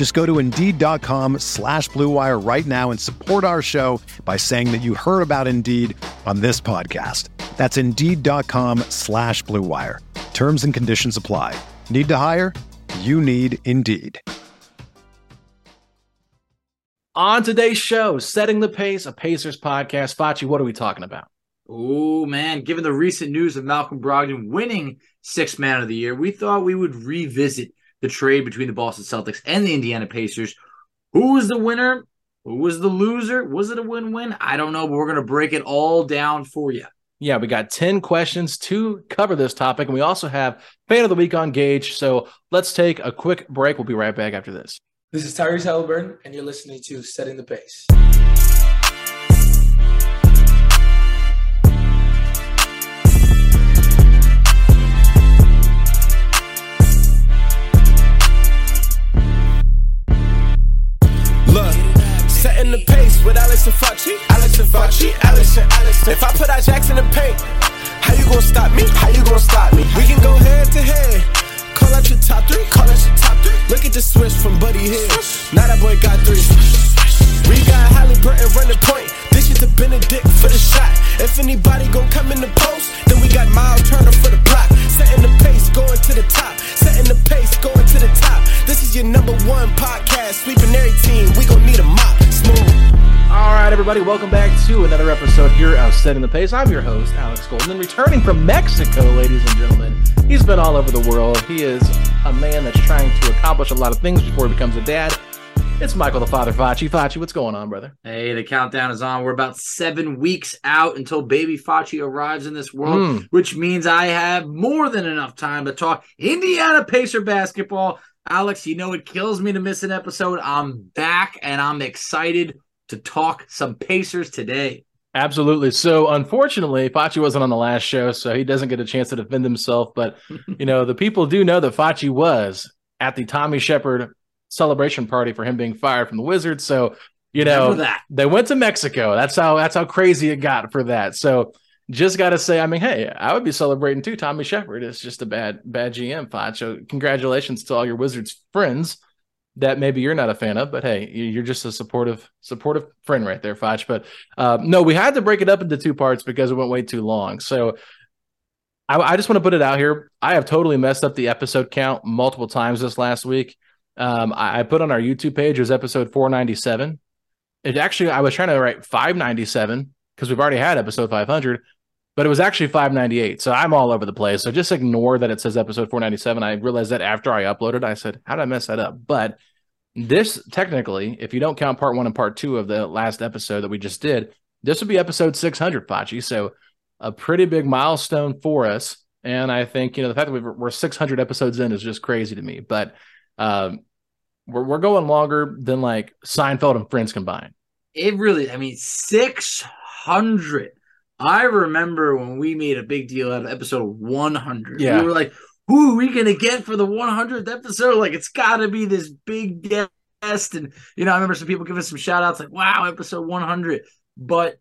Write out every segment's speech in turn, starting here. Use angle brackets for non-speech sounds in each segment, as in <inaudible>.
Just go to Indeed.com slash BlueWire right now and support our show by saying that you heard about Indeed on this podcast. That's Indeed.com slash BlueWire. Terms and conditions apply. Need to hire? You need Indeed. On today's show, setting the pace, a Pacers podcast. Facci, what are we talking about? Oh man, given the recent news of Malcolm Brogdon winning Sixth Man of the Year, we thought we would revisit the trade between the Boston Celtics and the Indiana Pacers. Who was the winner? Who was the loser? Was it a win-win? I don't know, but we're gonna break it all down for you. Yeah, we got 10 questions to cover this topic, and we also have fan of the week on Gage. So let's take a quick break. We'll be right back after this. This is Tyrese Haliburton, and you're listening to Setting the Pace. Welcome back to another episode here of Setting the Pace. I'm your host, Alex Golden, returning from Mexico, ladies and gentlemen. He's been all over the world. He is a man that's trying to accomplish a lot of things before he becomes a dad. It's Michael the Father Facci. Facci, what's going on, brother? Hey, the countdown is on. We're about seven weeks out until baby Facci arrives in this world, Mm. which means I have more than enough time to talk Indiana Pacer basketball. Alex, you know it kills me to miss an episode. I'm back and I'm excited to talk some Pacers today. Absolutely. So, unfortunately, Facci wasn't on the last show, so he doesn't get a chance to defend himself. But, <laughs> you know, the people do know that Facci was at the Tommy Sheppard celebration party for him being fired from the Wizards. So, you know, that. they went to Mexico. That's how that's how crazy it got for that. So, just got to say, I mean, hey, I would be celebrating too. Tommy Sheppard is just a bad bad GM, Facci. So, congratulations to all your Wizards friends that maybe you're not a fan of, but hey, you- you're just a supportive supportive friend right there, Foch. But uh, no, we had to break it up into two parts because it went way too long. So I, I just want to put it out here. I have totally messed up the episode count multiple times this last week. Um, I, I put on our YouTube page it was episode 497. It actually I was trying to write 597 because we've already had episode 500, but it was actually 598. So I'm all over the place. So just ignore that it says episode 497. I realized that after I uploaded, I said, how did I mess that up? But this technically, if you don't count part one and part two of the last episode that we just did, this would be episode 600, Facci. So a pretty big milestone for us. And I think, you know, the fact that we've, we're 600 episodes in is just crazy to me. But um, we're, we're going longer than like Seinfeld and Friends combined. It really, I mean, 600. I remember when we made a big deal out of episode 100. Yeah. We were like, who are we going to get for the 100th episode? Like, it's got to be this big guest. And, you know, I remember some people giving some shout outs like, wow, episode 100. But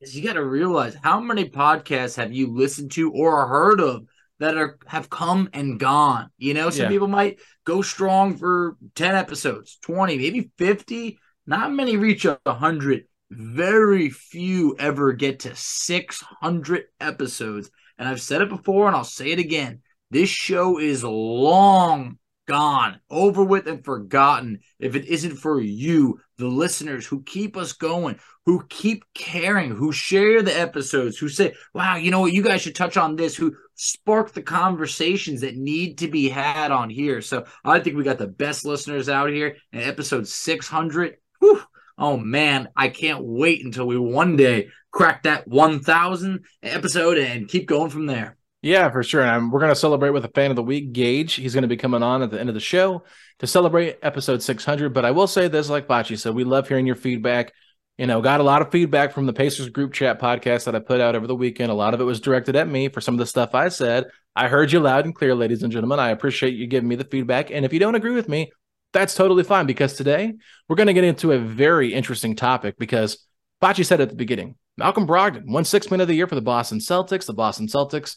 you got to realize how many podcasts have you listened to or heard of that are have come and gone? You know, some Yeah. people might go strong for 10 episodes, 20, maybe 50. Not many reach a 100. Very few ever get to 600 episodes. And I've said it before and I'll say it again. This show is long gone, over with, and forgotten if it isn't for you, the listeners who keep us going, who keep caring, who share the episodes, who say, wow, you know what, you guys should touch on this, who spark the conversations that need to be had on here. So I think we got the best listeners out here in episode 600. Whew, oh man, I can't wait until we one day crack that 1000 episode and keep going from there. Yeah, for sure. And we're going to celebrate with a fan of the week, Gage. He's going to be coming on at the end of the show to celebrate episode 600. But I will say this, like Facci said, we love hearing your feedback. You know, got a lot of feedback from the Pacers group chat podcast that I put out over the weekend. A lot of it was directed at me for some of the stuff I said. I heard you loud and clear, ladies and gentlemen. I appreciate you giving me the feedback. And if you don't agree with me, that's totally fine because today we're going to get into a very interesting topic because Facci said at the beginning Malcolm Brogdon won six man of the year for the Boston Celtics. The Boston Celtics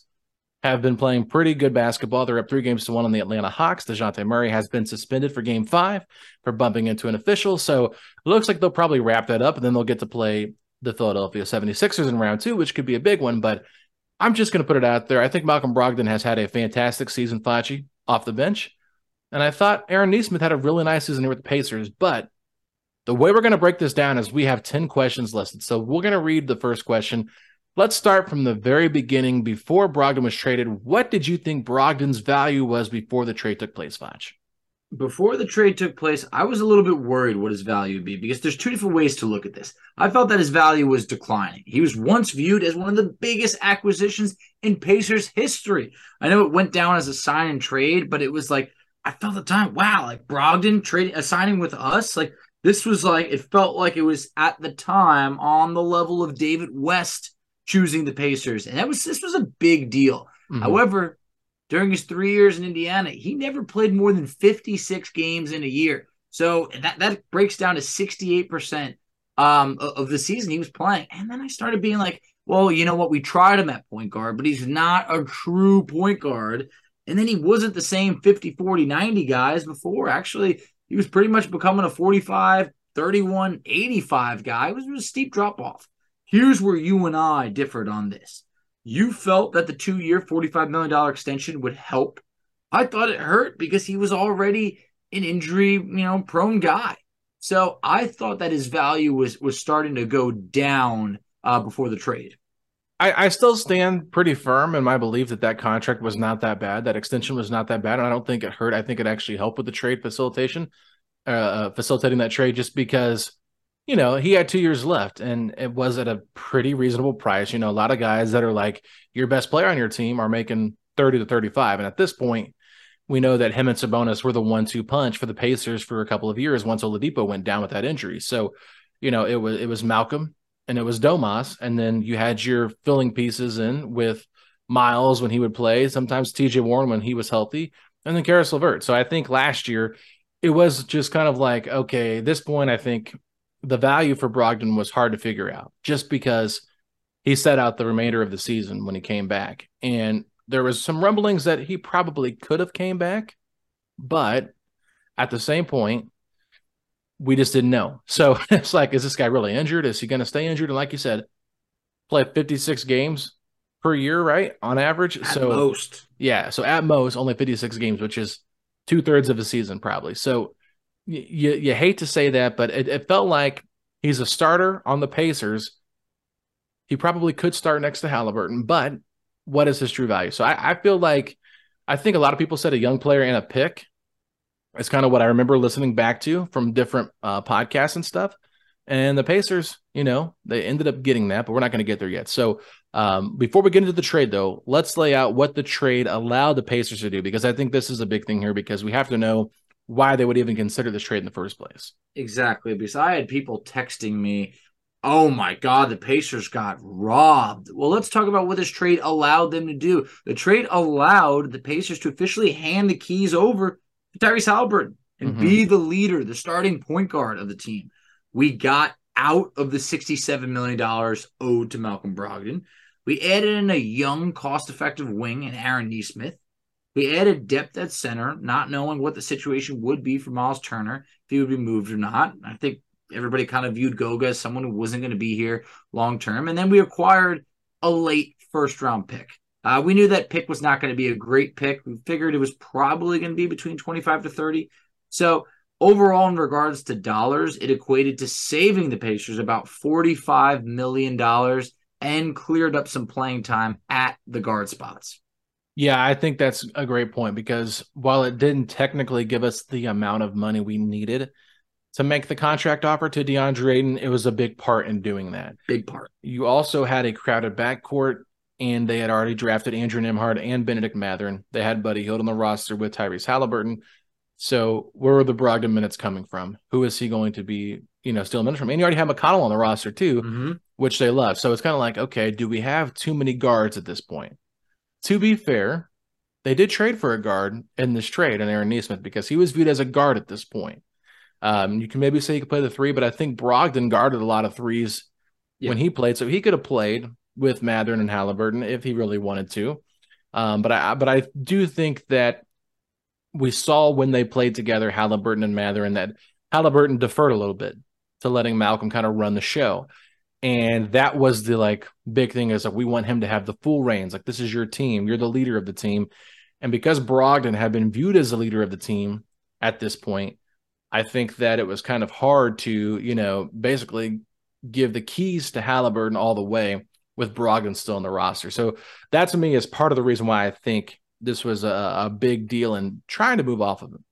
have been playing pretty good basketball. They're up three games to one on the Atlanta Hawks. Dejounte Murray has been suspended for game five for bumping into an official. So it looks like they'll probably wrap that up and then they'll get to play the Philadelphia 76ers in round two, which could be a big one. But I'm just going to put it out there. I think Malcolm Brogdon has had a fantastic season, Facci, off the bench. And I thought Aaron Nesmith had a really nice season here with the Pacers. But the way we're going to break this down is we have 10 questions listed. So we're going to read the first question. Let's start from the very beginning. Before Brogdon was traded, what did you think Brogdon's value was before the trade took place, Foch? Before the trade took place, I was a little bit worried what his value would be because there's two different ways to look at this. I felt that his value was declining. He was once viewed as one of the biggest acquisitions in Pacers history. I know it went down as a sign and trade, but it was like I felt the time, wow, like Brogdon trading, uh, signing with us, like this was like it felt like it was at the time on the level of David West choosing the Pacers, and that was this was a big deal. Mm-hmm. However, during his three years in Indiana, he never played more than 56 games in a year. So that, that breaks down to 68% um, of the season he was playing. And then I started being like, well, you know what? We tried him at point guard, but he's not a true point guard. And then he wasn't the same 50, 40, 90 guys before. Actually, he was pretty much becoming a 45, 31, 85 guy. It was a steep drop off. Here's where you and I differed on this. You felt that the two year, $45 million extension would help. I thought it hurt because he was already an injury, you know, prone guy. So I thought that his value was was starting to go down uh, before the trade. I, I, still stand pretty firm in my belief that that contract was not that bad. That extension was not that bad, and I don't think it hurt. I think it actually helped with the trade facilitation, uh, uh facilitating that trade, just because you know, he had two years left and it was at a pretty reasonable price. You know, a lot of guys that are like your best player on your team are making 30 to 35. And at this point, we know that him and Sabonis were the one two punch for the Pacers for a couple of years once Oladipo went down with that injury. So, you know, it was it was Malcolm and it was Domas, and then you had your filling pieces in with Miles when he would play, sometimes TJ Warren when he was healthy, and then Caris LeVert. So I think last year it was just kind of like, okay, this point, I think the value for Brogdon was hard to figure out just because he set out the remainder of the season when he came back. And there was some rumblings that he probably could have came back, but at the same point, we just didn't know. So <laughs> it's like, is this guy really injured? Is he going to stay injured? And like you said, play 56 games per year, right? On average. At so most. Yeah. So at most, only 56 games, which is two thirds of a season, probably. So you you hate to say that, but it, it felt like he's a starter on the Pacers. He probably could start next to Haliburton, but what is his true value? So I, I feel like I think a lot of people said a young player and a pick. It's kind of what I remember listening back to from different uh, podcasts and stuff. And the Pacers, you know, they ended up getting that, but we're not going to get there yet. So um, before we get into the trade, though, let's lay out what the trade allowed the Pacers to do because I think this is a big thing here because we have to know why they would even consider this trade in the first place. Exactly. Because I had people texting me, oh my God, the Pacers got robbed. Well, let's talk about what this trade allowed them to do. The trade allowed the Pacers to officially hand the keys over to Tyrese Haliburton and mm-hmm. be the leader, the starting point guard of the team. We got out of the $67 million owed to Malcolm Brogdon. We added in a young, cost effective wing in Aaron Nesmith. We added depth at center, not knowing what the situation would be for Miles Turner, if he would be moved or not. I think everybody kind of viewed Goga as someone who wasn't going to be here long term. And then we acquired a late first round pick. Uh, we knew that pick was not going to be a great pick. We figured it was probably going to be between 25 to 30. So overall, in regards to dollars, it equated to saving the Pacers about $45 million and cleared up some playing time at the guard spots. Yeah, I think that's a great point because while it didn't technically give us the amount of money we needed to make the contract offer to DeAndre Ayton, it was a big part in doing that. Big part. You also had a crowded backcourt, and they had already drafted Andrew Nembhard and Bennedict Mathurin. They had Buddy Hield on the roster with Tyrese Haliburton. So where were the Brogdon minutes coming from? Who is he going to be, you know, still minutes from? And you already have McConnell on the roster too, Mm-hmm. which they love. So it's kind of like, okay, do we have too many guards at this point? To be fair, they did trade for a guard in this trade in Aaron Nesmith because he was viewed as a guard at this point. Um, you can maybe say he could play the three, but I think Brogdon guarded a lot of threes Yeah. when he played, so he could have played with Mathurin and Haliburton if he really wanted to. Um, but I but I do think that we saw when they played together, Haliburton and Mathurin that Haliburton deferred a little bit to letting Malcolm kind of run the show. And that was the like big thing is like we want him to have the full reins. Like this is your team. You're the leader of the team. And because Brogdon had been viewed as the leader of the team at this point, I think that it was kind of hard to, you know, basically give the keys to Haliburton all the way with Brogdon still in the roster. So that to me is part of the reason why I think this was a, a big deal and trying to move off of him.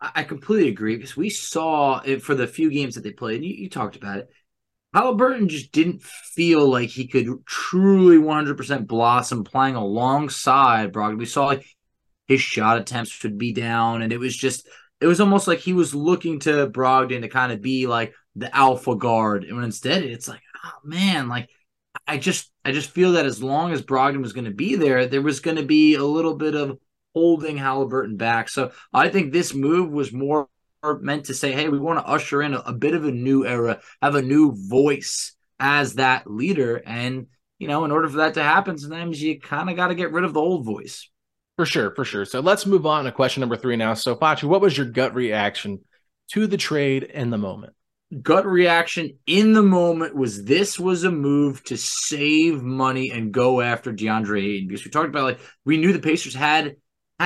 I I completely agree because we saw it for the few games that they played. You, you talked about it. Haliburton just didn't feel like he could truly 100% blossom playing alongside Brogdon. We saw like his shot attempts would be down, and it was just it was almost like he was looking to Brogdon to kind of be like the alpha guard, and instead it's like, oh man, like I just I just feel that as long as Brogdon was going to be there, there was going to be a little bit of holding Haliburton back. So I think this move was more meant to say, hey, we want to usher in a, a bit of a new era, have a new voice as that leader. And, you know, in order for that to happen, sometimes you kind of got to get rid of the old voice. For sure, for sure. So let's move on to question number three now. So Facci, what was your gut reaction to the trade in the moment? Gut reaction in the moment was this was a move to save money and go after DeAndre Ayton because we talked about like we knew the Pacers had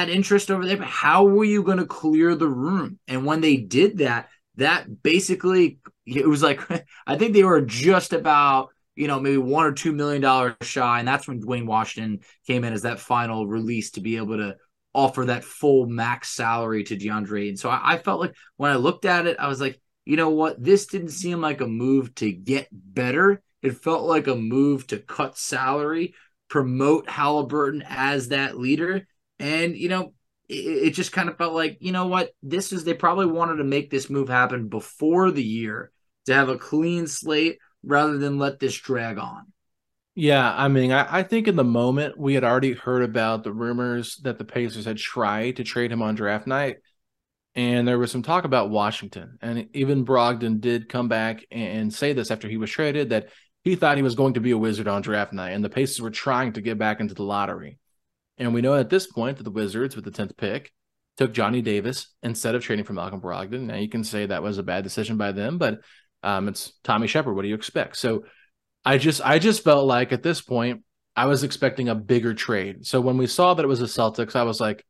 had interest over there, but how were you going to clear the room? And when they did that, that basically it was like <laughs> I think they were just about you know maybe one or two million dollars shy, and that's when Duane Washington came in as that final release to be able to offer that full max salary to DeAndre. And so I, I felt like when I looked at it, I was like, you know what, this didn't seem like a move to get better. It felt like a move to cut salary, promote Haliburton as that leader. And, you know, it, it just kind of felt like, you know what, this is, they probably wanted to make this move happen before the year to have a clean slate rather than let this drag on. Yeah, I mean, I, I think in the moment we had already heard about the rumors that the Pacers had tried to trade him on draft night. And there was some talk about Washington. And even Brogdon did come back and say this after he was traded that he thought he was going to be a wizard on draft night. And the Pacers were trying to get back into the lottery. And we know at this point that the Wizards, with the 10th pick, took Johnny Davis instead of trading for Malcolm Brogdon. Now you can say that was a bad decision by them, but um, it's Tommy Sheppard. What do you expect? So I just I just felt like at this point I was expecting a bigger trade. So when we saw that it was the Celtics, I was like,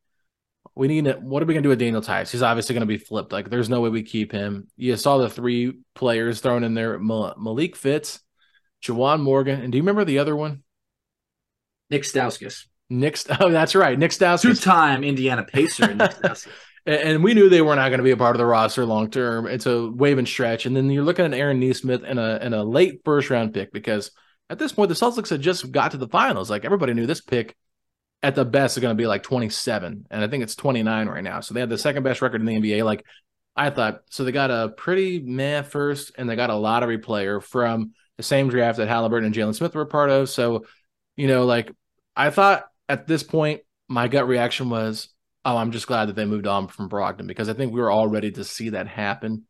we need it. What are we gonna do with Daniel Theis? He's obviously gonna be flipped. Like there's no way we keep him. You saw the three players thrown in there: Mal- Malik Fitz, Juwan Morgan, and do you remember the other one? Nik Stauskas, Nik. <laughs> Oh, that's right, Nik Stauskas. two-time Indiana Pacer. <laughs> And we knew they were not going to be a part of the roster long term. It's a wave and stretch. And then you're looking at Aaron Nesmith and a and a late first round pick because at this point the Celtics had just got to the finals. Like everybody knew this pick at the best is going to be like 27, and I think it's 29 right now. So they had the second best record in the NBA. Like I thought, so they got a pretty meh first, and they got a lottery player from the same draft that Haliburton and Jalen Smith were part of. So you know, like I thought at this point, my gut reaction was, oh, I'm just glad that they moved on from Brogdon because I think we were all ready to see that happen.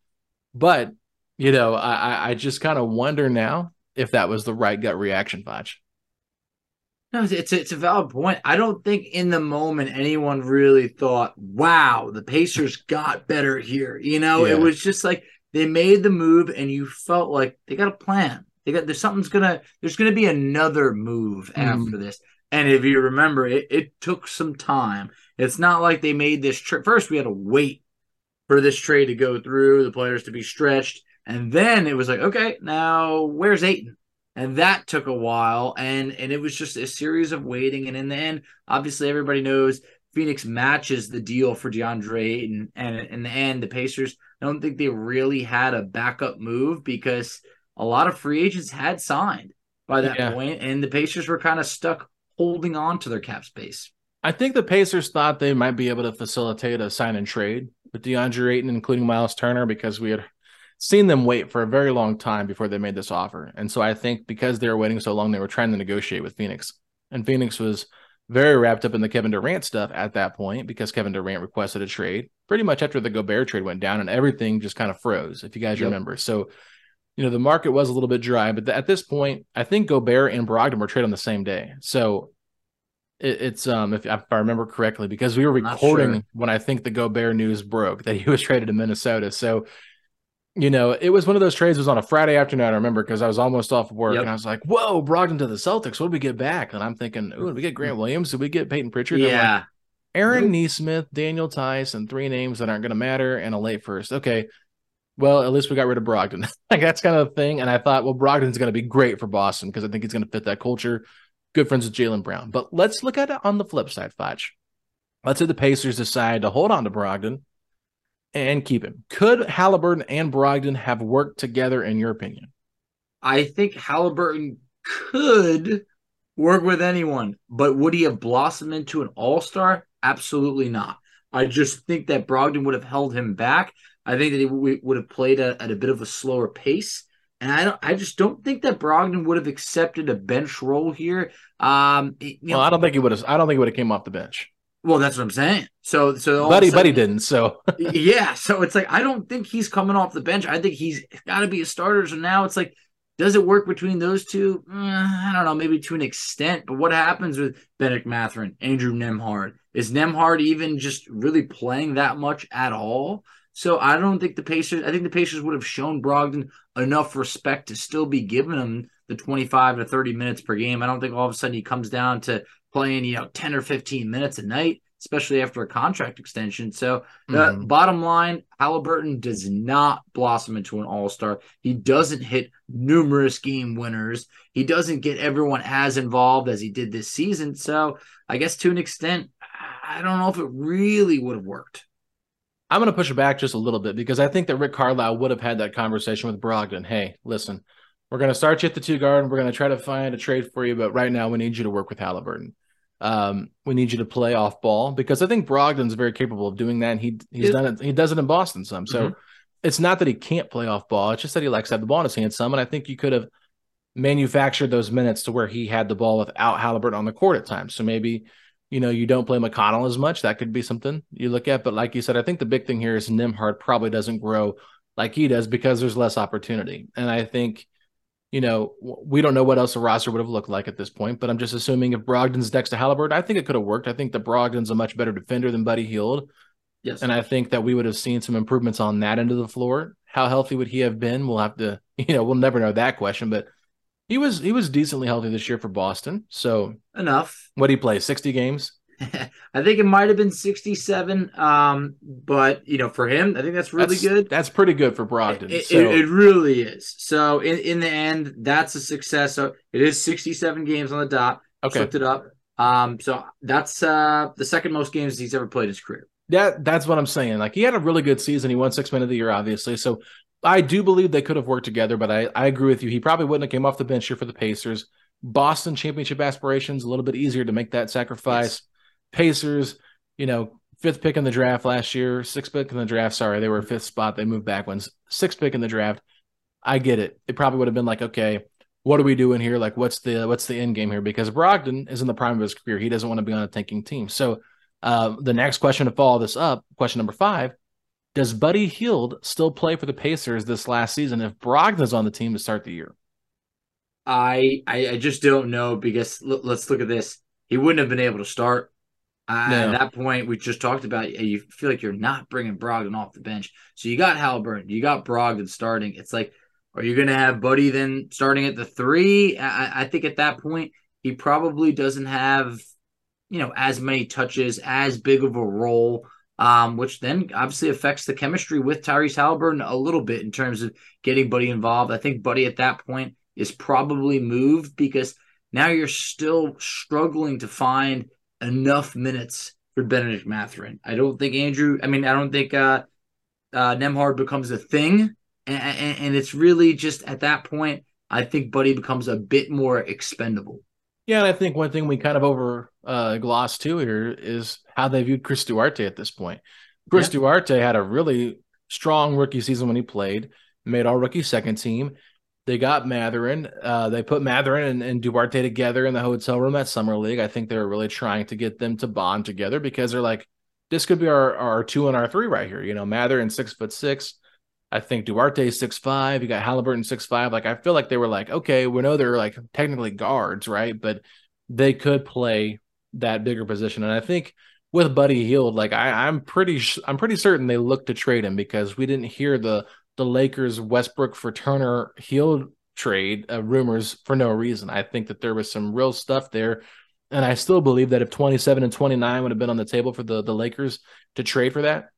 But you know, I I just kind of wonder now if that was the right gut reaction, Foch. No, it's it's a, it's a valid point. I don't think in the moment anyone really thought, "Wow, the Pacers got better here." You know, Yeah. it was just like they made the move, and you felt like they got a plan. They got there's something's gonna there's gonna be another move Mhm. after this. And if you remember, it, it took some time. It's not like they made this trip. First, we had to wait for this trade to go through, the players to be stretched. And then it was like, okay, now where's Ayton? And that took a while. And and it was just a series of waiting. And in the end, obviously everybody knows Phoenix matches the deal for DeAndre Ayton. And in the end, the Pacers I don't think they really had a backup move because a lot of free agents had signed by that yeah. point, and the Pacers were kind of stuck holding on to their cap space. I think the Pacers thought they might be able to facilitate a sign and trade with DeAndre Ayton, including Miles Turner, because we had seen them wait for a very long time before they made this offer. And so I think because they were waiting so long, they were trying to negotiate with Phoenix. And Phoenix was very wrapped up in the Kevin Durant stuff at that point because Kevin Durant requested a trade pretty much after the Gobert trade went down and everything just kind of froze, if you guys yep. remember. So, you know, the market was a little bit dry, but at this point, I think Gobert and Brogdon were traded on the same day. So it, it's um if, if, I remember correctly, because we were recording sure. when I think the Gobert news broke that he was <laughs> traded to Minnesota. So you know, it was one of those trades. It was on a Friday afternoon. I remember because I was almost off work, yep. and I was like, "Whoa, Brogdon to the Celtics. What did we get back?" And I'm thinking, "Ooh, did we get Grant Williams? Did we get Payton Pritchard?" Yeah. Like, Aaron Nesmith, Daniel Theis, and three names that aren't going to matter, and a late first. Okay, well, at least we got rid of Brogdon. <laughs> like that's kind of the thing. And I thought, well, Brogdon's going to be great for Boston because I think he's going to fit that culture. Good friends with Jaylen Brown. But let's look at it on the flip side, Foch. Let's say the Pacers decide to hold on to Brogdon and keep him. Could Haliburton and Brogdon have worked together, in your opinion? I think Haliburton could work with anyone, but would he have blossomed into an all star? Absolutely not. I just think that Brogdon would have held him back. I think that he would have played a, at a bit of a slower pace. And I don't, I just don't think that Brogdon would have accepted a bench role here. Um, well, know, I don't think he would have. I don't think he would have came off the bench. Well, that's what I'm saying. So, so buddy, sudden, buddy didn't. So, <laughs> yeah. So it's like I don't think he's coming off the bench. I think he's got to be a starter. So now it's like, does it work between those two? Uh, I don't know, maybe to an extent. But what happens with Bennedict Mathurin, Andrew Nembhard? Is Nembhard even just really playing that much at all? So I don't think the Pacers. I think the Pacers would have shown Brogdon enough respect to still be giving him the 25 to 30 minutes per game. I don't think all of a sudden he comes down to playing, you know, 10 or 15 minutes a night, especially after a contract extension. So the mm-hmm. bottom line, Haliburton does not blossom into an all-star. He doesn't hit numerous game winners. He doesn't get everyone as involved as he did this season. So I guess to an extent, I don't know if it really would have worked. I'm going to push it back just a little bit because I think that Rick Carlisle would have had that conversation with Brogdon. Hey, listen, we're going to start you at the two guard and we're going to try to find a trade for you, but right now we need you to work with Haliburton. Um, we need you to play off ball because I think Brogdon's very capable of doing that. And he he's done it. He does it in Boston some. So mm-hmm. it's not that he can't play off ball. It's just that he likes to have the ball in his hand some. And I think you could have manufactured those minutes to where he had the ball without Haliburton on the court at times. So maybe you know you don't play McConnell as much. That could be something you look at. But like you said, I think the big thing here is Nembhard probably doesn't grow like he does because there's less opportunity. And I think you know, we don't know what else the roster would have looked like at this point, but I'm just assuming if Brogdon's next to Haliburton, I think it could have worked. I think that Brogdon's a much better defender than Buddy Hield. Yes. And I think that we would have seen some improvements on that end of the floor. How healthy would he have been? We'll have to, <laughs> you know, we'll never know that question, but he was he was decently healthy this year for Boston. So enough. What did he play? 60 games? <laughs> I think it might have been 67. Um, but you know, for him, I think that's really that's, good. That's pretty good for Brogdon. It, so. it, it, really is. So in, in the end, that's a success. So it is 67 games on the dot. Okay. Flipped it up. Um, so that's uh the second most games he's ever played in his career. Yeah, that's what I'm saying. Like he had a really good season. He won six men of the year, obviously. So I do believe they could have worked together, but I, I agree with you. He probably wouldn't have came off the bench here for the Pacers. Boston championship aspirations, a little bit easier to make that sacrifice. Yes. Pacers, you know, fifth pick in the draft last year, sixth pick in the draft. Sorry, they were fifth spot. They moved back ones. Sixth pick in the draft. I get it. It probably would have been like, okay, what are we doing here? Like, what's the what's the end game here? Because Brogdon is in the prime of his career. He doesn't want to be on a tanking team. So uh, the next question to follow this up, question number five, does Buddy Hield still play for the Pacers this last season if Brogdon's on the team to start the year? I I, I just don't know because l- let's look at this. He wouldn't have been able to start uh, no. At that point, we just talked about you feel like you're not bringing Brogdon off the bench. So you got Haliburton, you got Brogdon starting. It's like, are you going to have Buddy then starting at the three? I, I, think at that point, he probably doesn't have, you know, as many touches, as big of a role, um, which then obviously affects the chemistry with Tyrese Haliburton a little bit in terms of getting Buddy involved. I think Buddy at that point is probably moved because now you're still struggling to find enough minutes for Bennedict Mathurin. I don't think Andrew, I mean, I don't think uh, uh, Nembhard becomes a thing. And, and, and it's really just at that point, I think Buddy becomes a bit more expendable. Yeah, and I think one thing we kind of over uh, gloss too here is how they viewed Chris Duarte at this point. Chris yeah. Duarte had a really strong rookie season when he played, made all rookie second team. They got Mathurin. Uh, they put Mathurin and, and, Duarte together in the hotel room at Summer League. I think they were really trying to get them to bond together because they're like, this could be our, our two and our three right here. You know, Mathurin six foot six. I think Duarte six five. You got Haliburton six five. Like I feel like they were like, okay, we know they're like technically guards, right? But they could play that bigger position. And I think with Buddy Hield, like I, I'm pretty, sh- I'm pretty certain they looked to trade him because we didn't hear the the Lakers Westbrook for Turner Hield trade uh, rumors for no reason. I think that there was some real stuff there. And I still believe that if 27 and 29 would have been on the table for the, the Lakers to trade for that,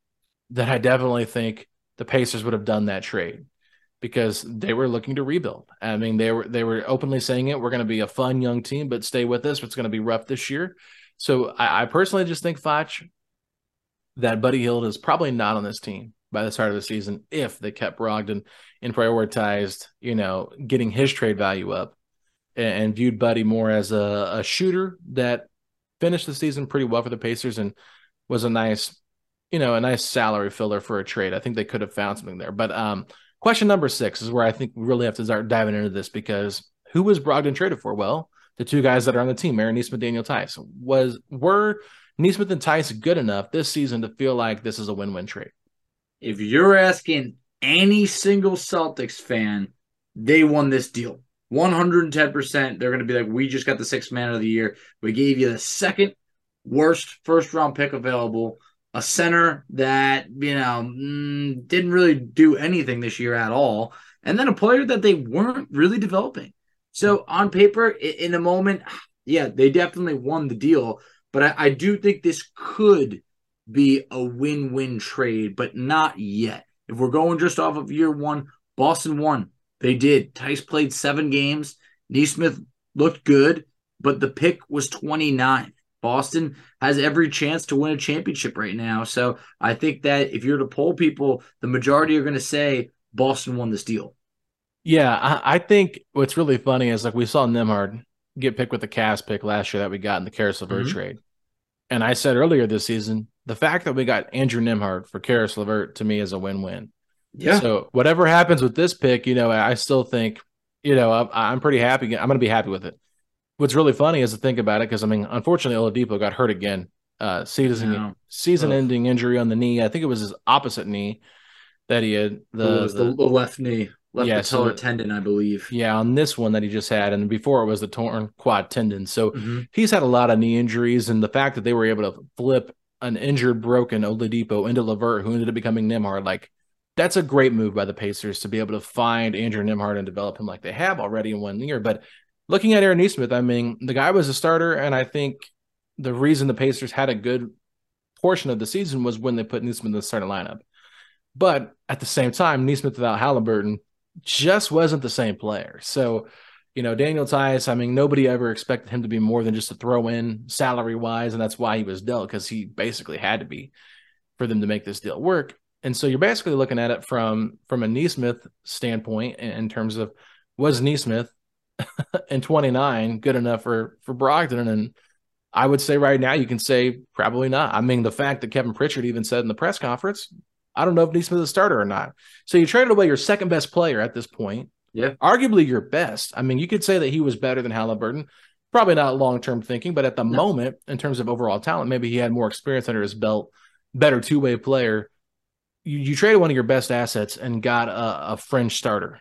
that I definitely think the Pacers would have done that trade because they were looking to rebuild. I mean, they were they were openly saying it. We're going to be a fun young team, but stay with us. It's going to be rough this year. So I, I personally just think Foch that Buddy Hield is probably not on this team by the start of the season if they kept Brogdon and prioritized, you know, getting his trade value up and, and viewed Buddy more as a, a shooter that finished the season pretty well for the Pacers and was a nice, you know, a nice salary filler for a trade. I think they could have found something there. But um, question number six is where I think we really have to start diving into this because who was Brogdon traded for? Well, the two guys that are on the team, Aaron Nesmith, Daniel Theis, was were Nesmith and Theis good enough this season to feel like this is a win-win trade? if you're asking any single Celtics fan, they won this deal. 110%. They're going to be like, we just got the sixth man of the year. We gave you the second worst first round pick available, a center that, you know, mm, didn't really do anything this year at all, and then a player that they weren't really developing. So on paper, in a moment, <sighs> yeah, they definitely won the deal. But I, I do think this could be a win win trade, but not yet. If we're going just off of year one, Boston won. They did. Theis played seven games. Nesmith looked good, but the pick was 29. Boston has every chance to win a championship right now. So I think that if you're to poll people, the majority are going to say Boston won this deal. Yeah, I, I, think what's really funny is like we saw Nembhard get picked with the Cavs pick last year that we got in the Caris LeVert mm-hmm. trade. And I said earlier this season, the fact that we got Andrew Nembhard for Caris LeVert to me is a win-win. Yeah. So whatever happens with this pick, you know, I still think, you know, I'm, I'm pretty happy. I'm going to be happy with it. What's really funny is to think about it because I mean, unfortunately, Oladipo got hurt again. Uh, season yeah. season-ending injury on the knee. I think it was his opposite knee that he had. The, the, the left knee left yeah, patellar so, tendon, I believe. Yeah, on this one that he just had, and before it was the torn quad tendon. So mm-hmm. he's had a lot of knee injuries, and the fact that they were able to flip an injured, broken Oladipo into LeVert, who ended up becoming Nembhard, like that's a great move by the Pacers to be able to find Andrew Nembhard and develop him like they have already in one year. But looking at Aaron Nesmith, I mean, the guy was a starter, and I think the reason the Pacers had a good portion of the season was when they put Nesmith in the starting lineup. But at the same time, Nesmith without Haliburton just wasn't the same player. So, you know, Daniel Theis, I mean, nobody ever expected him to be more than just a throw in salary wise. And that's why he was dealt because he basically had to be for them to make this deal work. And so you're basically looking at it from from a Nesmith standpoint in, terms of was Nesmith <laughs> in 29 good enough for for Brogdon? And I would say right now you can say probably not. I mean, the fact that Kevin Pritchard even said in the press conference, I don't know if Nesmith is a starter or not. So you traded away your second best player at this point. Yeah. Arguably your best. I mean, you could say that he was better than Haliburton. Probably not long term thinking, but at the no. moment, in terms of overall talent, maybe he had more experience under his belt, better two way player. You, you, traded one of your best assets and got a, a fringe starter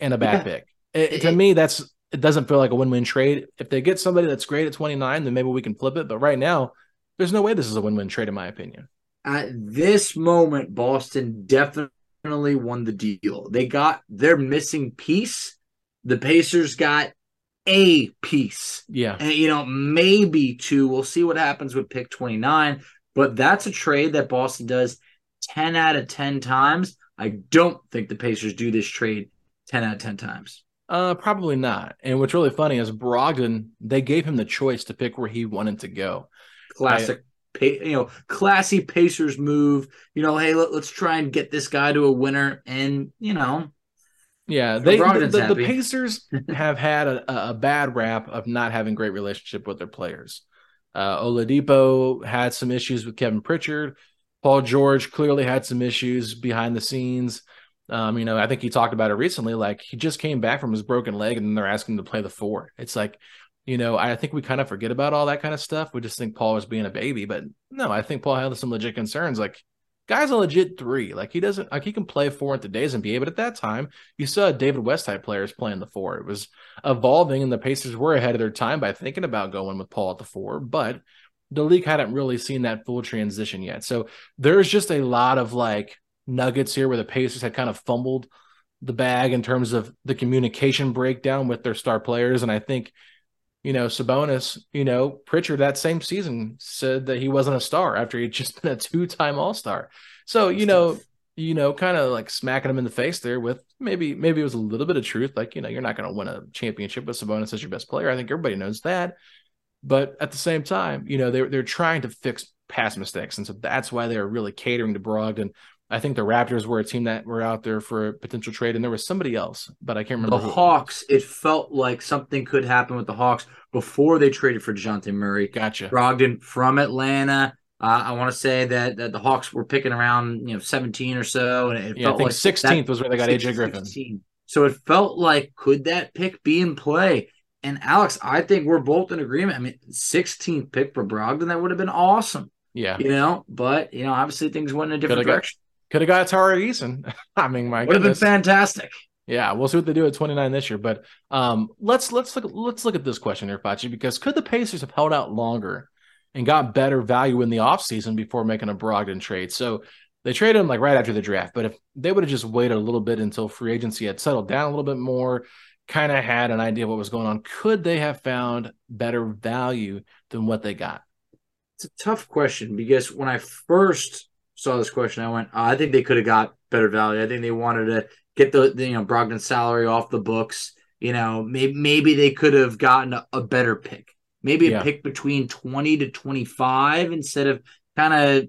and a bad yeah. pick. It, it, to me, that's it doesn't feel like a win win trade. If they get somebody that's great at 29, then maybe we can flip it. But right now, there's no way this is a win win trade, in my opinion at this moment, Boston definitely won the deal. They got their missing piece. The Pacers got a piece. Yeah. And, you know, maybe two. We'll see what happens with pick 29. But that's a trade that Boston does 10 out of 10 times. I don't think the Pacers do this trade 10 out of 10 times. Uh, probably not. And what's really funny is Brogdon, they gave him the choice to pick where he wanted to go. Classic, pa- you know, classy Pacers move. You know, hey, let, us try and get this guy to a winner. And, you know, yeah, they the, the, the. Pacers <laughs> have had a, a bad rap of not having great relationship with their players. Uh, Oladipo had some issues with Kevin Pritchard. Paul George clearly had some issues behind the scenes. Um, you know, I think he talked about it recently. Like he just came back from his broken leg, and they're asking him to play the four. It's like, you know, I think we kind of forget about all that kind of stuff. We just think Paul was being a baby, but no, I think Paul had some legit concerns. Like guy's a legit three. Like he doesn't like he can play four at in today's NBA, but at that time you saw David West type players playing the four. It was evolving, and the Pacers were ahead of their time by thinking about going with Paul at the four, but the league hadn't really seen that full transition yet. So there's just a lot of like nuggets here where the Pacers had kind of fumbled the bag in terms of the communication breakdown with their star players. And I think you know, Sabonis, you know, Pritchard that same season said that he wasn't a star after he'd <laughs> just been a two-time All-Star. So, you know, you know, kind of like smacking him in the face there with maybe maybe it was a little bit of truth. Like, you know, you're not going to win a championship with Sabonis as your best player. I think everybody knows that. But at the same time, you know, they're they're trying to fix past mistakes. And so that's why they're really catering to Brogdon I think the Raptors were a team that were out there for a potential trade, and there was somebody else, but I can't remember. The Hawks. It, it, felt like something could happen with the Hawks before they traded for Dejounte Murray. Gotcha. Brogdon from Atlanta. Uh, I want to say that, that the Hawks were picking around, you know, 17 or so, and it yeah, felt I think like 16th was where they got AJ Griffin. 16. So it felt like could that pick be in play? And Alex, I think we're both in agreement. I mean, 16th pick for Brogdon, that would have been awesome. Yeah. You know, but you know, obviously things went in a different Could've direction. Could have got Tari Eason. <laughs> I mean, my would have been fantastic. Yeah, we'll see what they do at 29 this year. But um, let's let's look let's look at this question here, Facci, because could the Pacers have held out longer and got better value in the offseason before making a Brogdon trade? So they traded him like right after the draft. But if they would have just waited a little bit until free agency had settled down a little bit more, kind of had an idea of what was going on, could they have found better value than what they got? It's a tough question because when I first saw this question, I went, oh, I think they could have got better value. I think they wanted to get the, the, you know Brogdon's salary off the books. You know, maybe maybe they could have gotten a, a better pick. Maybe a yeah. pick between twenty to twenty five instead of kind of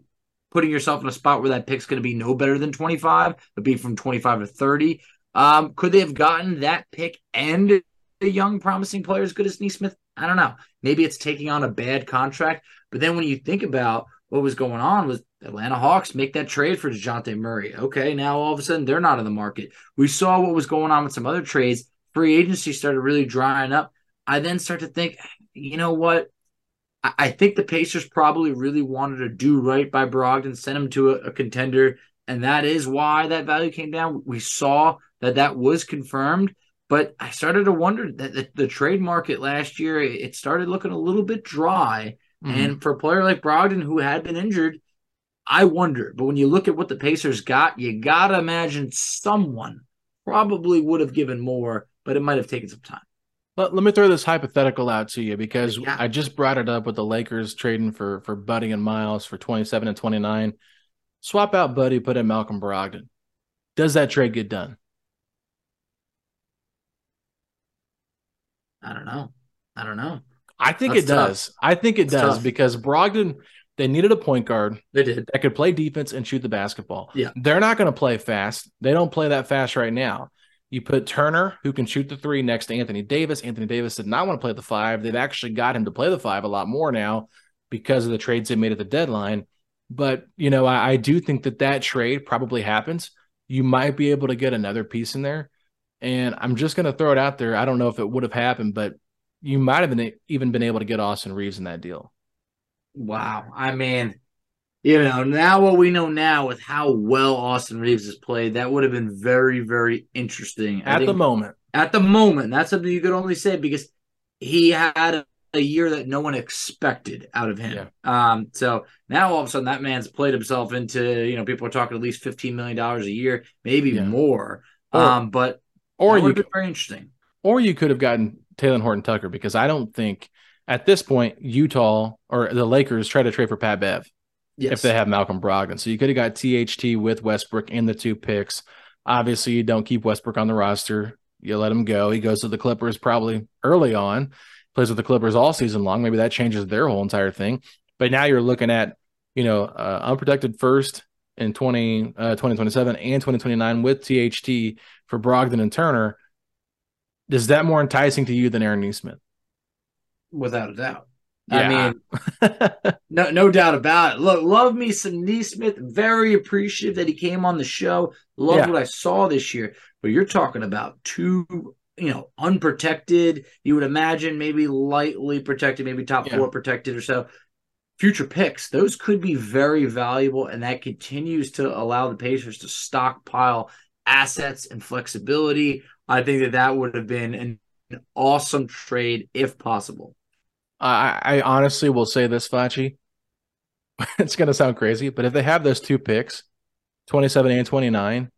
putting yourself in a spot where that pick's going to be no better than twenty five, but be from twenty five to thirty. Um, could they have gotten that pick and a young promising player as good as Nesmith? I don't know. Maybe it's taking on a bad contract, but then when you think about what was going on was Atlanta Hawks make that trade for Dejounte Murray. Okay, now all of a sudden they're not in the market. We saw what was going on with some other trades. Free agency started really drying up. I then start to think, you know what? I, I think the Pacers probably really wanted to do right by Brogdon, send him to a, a contender, and that is why that value came down. We saw that that was confirmed. But I started to wonder that the, the, trade market last year it started looking a little bit dry, mm-hmm. and for a player like Brogdon who had been injured, I wonder, but when you look at what the Pacers got, you got to imagine someone probably would have given more, but it might have taken some time. Let, let me throw this hypothetical out to you because yeah. I just brought it up with the Lakers trading for for Buddy and Miles for 27 and 29. Swap out Buddy, put in Malcolm Brogdon. Does that trade get done? I don't know. I don't know. I think That's it tough. does. I think it That's does tough. because Brogdon – they needed a point guard. They did. That could play defense and shoot the basketball. Yeah. They're not going to play fast. They don't play that fast right now. You put Turner, who can shoot the three, next to Anthony Davis. Anthony Davis did not want to play the five. They've actually got him to play the five a lot more now because of the trades they made at the deadline. But, you know, I, I do think that that trade probably happens. You might be able to get another piece in there. And I'm just going to throw it out there. I don't know if it would have happened, but you might have been even been able to get Austin Reaves in that deal. Wow. I mean, you know, now what we know now with how well Austin Reaves has played, that would have been very, very interesting. At the moment. At the moment. That's something you could only say because he had a, a year that no one expected out of him. Yeah. Um, so now all of a sudden that man's played himself into, you know, people are talking at least $15 million a year, maybe yeah. more. Or, um, but or you could very interesting. Or you could have gotten Talen Horton Tucker because I don't think at this point Utah or the Lakers try to trade for Pat Bev Yes. if they have Malcolm Brogdon. So you could have got THT with Westbrook in the two picks. Obviously, you don't keep Westbrook on the roster. You let him go. He goes to the Clippers probably early on, plays with the Clippers all season long. Maybe that changes their whole entire thing. But now you're looking at, you know, uh, unprotected first in 20, uh, 2027 and 2029 with THT for Brogdon and Turner. Is that more enticing to you than Aaron Nesmith? without a doubt. Yeah. I mean, <laughs> no, no doubt about it. Look, love me some Nesmith. Very appreciative that he came on the show. Love Yeah. what I saw this year. But you're talking about two, you know, unprotected. You would imagine maybe lightly protected, maybe top Yeah. four protected or so. Future picks, those could be very valuable, and that continues to allow the Pacers to stockpile assets and flexibility. I think that that would have been an, an awesome trade if possible. I, I honestly will say this, Facci. <laughs> it's going to sound crazy, but if they have those two picks, 27 and 29,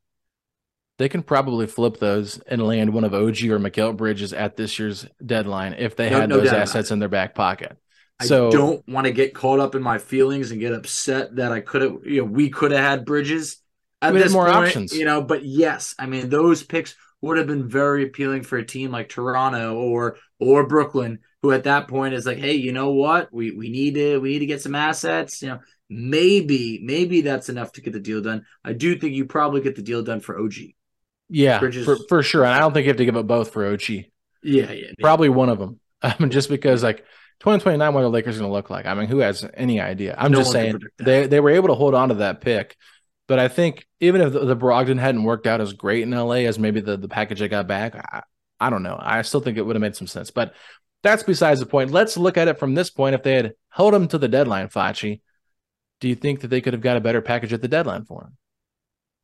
they can probably flip those and land one of OG or Mikal Bridges at this year's deadline if they No- had no those assets in their back pocket. So I don't want to get caught up in my feelings and get upset that I could have, you know, we could have had Bridges at We had this more point, options. you know. But yes, I mean those picks would have been very appealing for a team like Toronto or or Brooklyn, who at that point is like, hey, you know what, we we need to we need to get some assets, you know. Maybe maybe that's enough to get the deal done. I do think you probably get the deal done for OG. yeah, Bridges- for, for sure. And I don't think you have to give up both for OG. Yeah, yeah. Probably one of them. <laughs> I mean, just because like 2029, what the Lakers going to look like? I mean, who has any idea? I'm No just saying they they were able to hold on to that pick, but I think even if the, the Brogdon hadn't worked out as great in LA as maybe the the package I got back, I, I don't know. I still think it would have made some sense, but that's besides the point. Let's look at it from this point. If they had held him to the deadline, Facci, do you think that they could have got a better package at the deadline for him?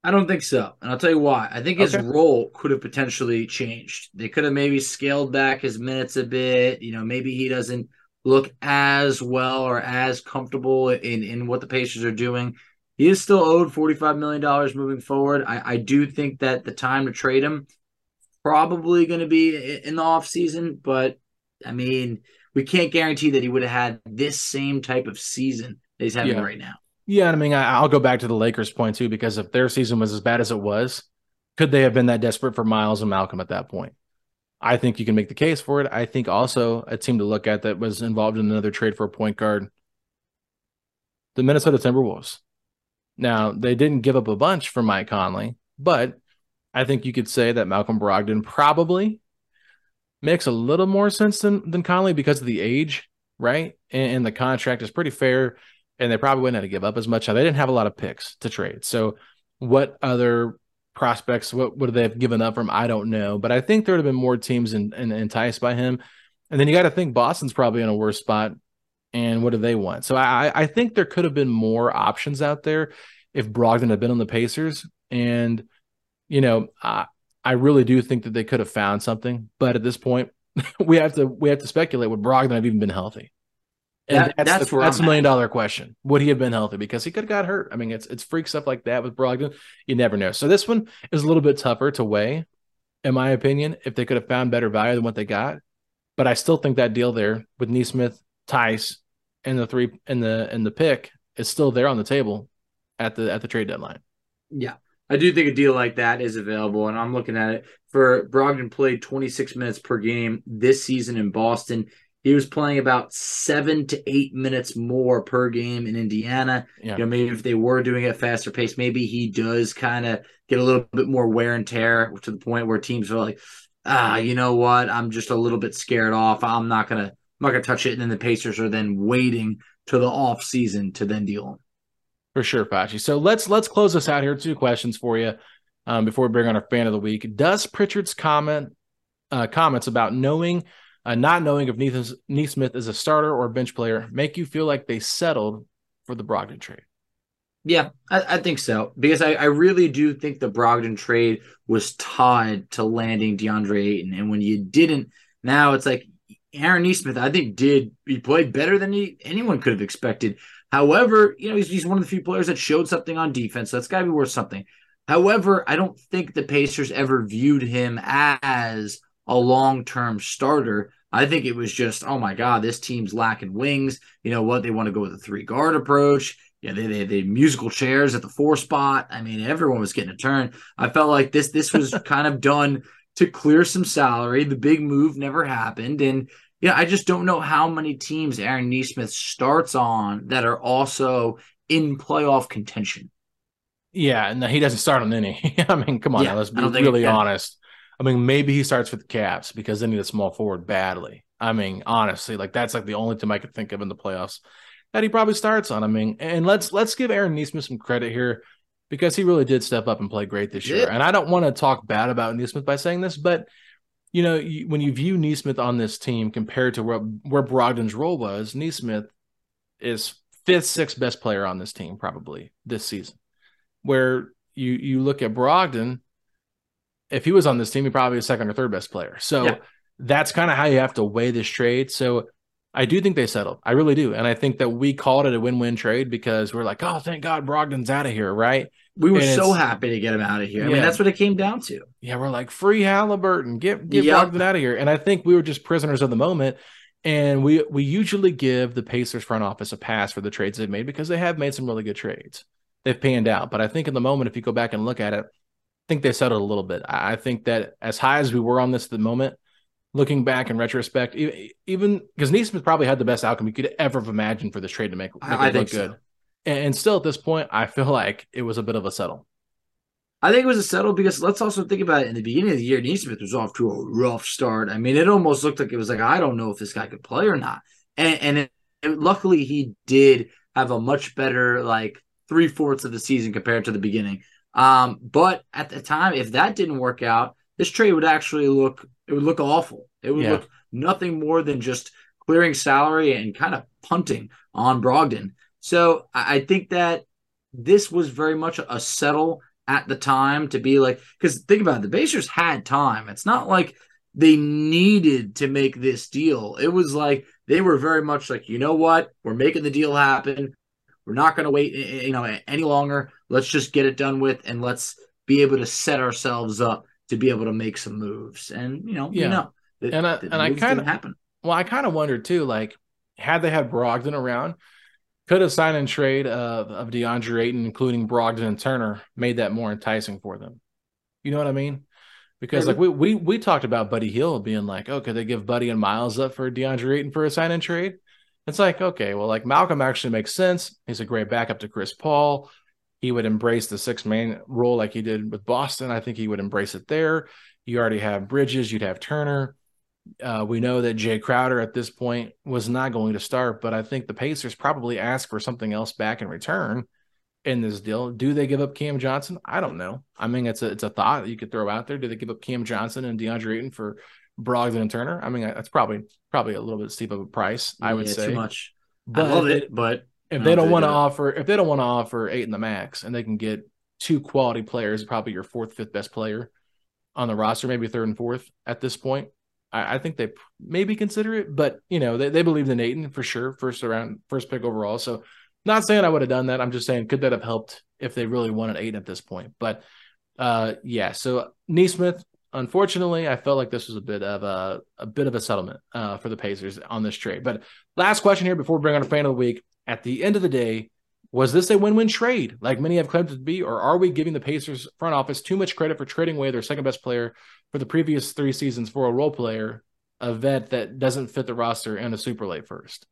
I don't think so. And I'll tell you why. I think his Okay. role could have potentially changed. They could have maybe scaled back his minutes a bit. You know, maybe he doesn't look as well or as comfortable in, in what the Pacers are doing. He is still owed $45 million moving forward. I, I do think that the time to trade him probably going to be in the offseason, but I mean, we can't guarantee that he would have had this same type of season that he's having Yeah. right now. Yeah, I mean, I, I'll go back to the Lakers' point too, because if their season was as bad as it was, could they have been that desperate for Miles and Malcolm at that point? I think you can make the case for it. I think also a team to look at that was involved in another trade for a point guard, the Minnesota Timberwolves. Now, they didn't give up a bunch for Mike Conley, but I think you could say that Malcolm Brogdon probably makes a little more sense than, than Conley because of the age, right? And, and the contract is pretty fair and they probably wouldn't have to give up as much. Now, they didn't have a lot of picks to trade. So, what other prospects, what would they have given up from? I don't know. But I think there would have been more teams in, in, enticed by him. And then you got to think Boston's probably in a worse spot. And what do they want? So, I, I think there could have been more options out there if Brogdon had been on the Pacers. And, you know, I, I really do think that they could have found something. But at this point, <laughs> we have to we have to speculate would Brogdon have even been healthy? And That- that's that's the, that's a million dollar question. Would he have been healthy? Because he could have got hurt. I mean, it's it's freak stuff like that with Brogdon. You never know. So this one is a little bit tougher to weigh, in my opinion. If they could have found better value than what they got, but I still think that deal there with Nesmith, Theis, and the three and the and the pick is still there on the table at the at the trade deadline. Yeah. I do think a deal like that is available, and I'm looking at it. For Brogdon played 26 minutes per game this season in Boston. He was playing about seven to eight minutes more per game in Indiana. Yeah. You know, maybe if they were doing it faster pace, maybe he does kind of get a little bit more wear and tear to the point where teams are like, ah, you know what? I'm just a little bit scared off. I'm not gonna, I'm not gonna touch it. And then the Pacers are then waiting to the off season to then deal him. For sure, Facci. So let's let's close this out here. Two questions for you um, before we bring on our fan of the week. Does Pritchard's comment uh, comments about knowing, uh, not knowing if Nees- Nesmith is a starter or a bench player make you feel like they settled for the Brogdon trade? Yeah, I, I think so because I, I really do think the Brogdon trade was tied to landing DeAndre Ayton, and when you didn't, now it's like Aaron Nesmith. I think did he played better than he, anyone could have expected. However, you know he's, he's one of the few players that showed something on defense, so that's got to be worth something. However, I don't think the Pacers ever viewed him as a long term starter. I think it was just, oh my God, this team's lacking wings. You know what? They want to go with a three guard approach. Yeah, they, they they musical chairs at the four spot. I mean, everyone was getting a turn. I felt like this this was <laughs> kind of done to clear some salary. The big move never happened, and yeah, I just don't know how many teams Aaron Nesmith starts on that are also in playoff contention. Yeah, and he doesn't start on any. <laughs> I mean, come on, yeah, now, let's be really honest. I mean, maybe he starts with the Cavs because they need a small forward badly. I mean, honestly, like that's like the only team I could think of in the playoffs that he probably starts on. I mean, and let's let's give Aaron Nesmith some credit here because he really did step up and play great this year. And I don't want to talk bad about Nesmith by saying this, but you know, you, when you view Nesmith on this team compared to where where Brogdon's role was, Nesmith is fifth, sixth best player on this team probably this season. Where you you look at Brogdon, if he was on this team, he probably was second or third best player. So yeah. that's kind of how you have to weigh this trade. So I do think they settled. I really do. And I think that we called it a win-win trade because we're like, oh, thank God Brogdon's out of here, right? We were and so happy to get him out of here. Yeah. I mean, that's what it came down to. Yeah, we're like, free Haliburton, get get yep. Brogdon out of here. And I think we were just prisoners of the moment. And we we usually give the Pacers front office a pass for the trades they've made because they have made some really good trades. They've panned out. But I think in the moment, if you go back and look at it, I think they settled a little bit. I think that as high as we were on this at the moment, looking back in retrospect, even because Nesmith probably had the best outcome you could ever have imagined for this trade to make, make I, it look good. And still at this point, I feel like it was a bit of a settle. I think it was a settle because let's also think about it. In the beginning of the year, Nesmith was off to a rough start. I mean, it almost looked like it was like I don't know if this guy could play or not. And, and it, it, luckily, he did have a much better like three fourths of the season compared to the beginning. Um, but at the time, if that didn't work out, this trade would actually look it would look awful. It would yeah. look nothing more than just clearing salary and kind of punting on Brogdon. So I think that this was very much a settle at the time to be like because think about it, the Pacers had time. It's not like they needed to make this deal. It was like they were very much like, you know what, we're making the deal happen. We're not going to wait, eh, eh, you know, any longer. Let's just get it done with, and let's be able to set ourselves up to be able to make some moves. And you know, yeah. you know, the, and I, and I kind of happen. Well, I kind of wondered too, like had they had Brogdon around, could a sign and trade of, of DeAndre Ayton, including Brogdon and Turner, made that more enticing for them. You know what I mean? Because like we we we talked about Buddy Hield being like, oh, could they give Buddy and Miles up for DeAndre Ayton for a sign and trade? It's like, okay, well, like Malcolm actually makes sense. He's a great backup to Chris Paul. He would embrace the six man role like he did with Boston. I think he would embrace it there. You already have Bridges, you'd have Turner. Uh, we know that Jay Crowder at this point was not going to start, but I think the Pacers probably ask for something else back in return in this deal. Do they give up Cam Johnson? I don't know. I mean, it's a it's a thought you could throw out there. Do they give up Cam Johnson and DeAndre Ayton for Brogdon and Turner? I mean, that's probably probably a little bit steep of a price. I would say too much. But I love it, but if they don't want to offer if they don't want to offer Ayton the max and they can get two quality players, probably your fourth, fifth best player on the roster, maybe third and fourth at this point. I, I think they maybe consider it, but you know, they, they believed in Ayton for sure, first around, first pick overall. So not saying I would have done that. I'm just saying, could that have helped if they really wanted eight at this point? But uh, yeah, so Nesmith, unfortunately, I felt like this was a bit of a a bit of a settlement uh, for the Pacers on this trade. But last question here before we bring on a fan of the week. At the end of the day, was this a win-win trade, like many have claimed it to be, or are we giving the Pacers front office too much credit for trading away their second best player for the previous three seasons for a role player, a vet that doesn't fit the roster, and a super late first?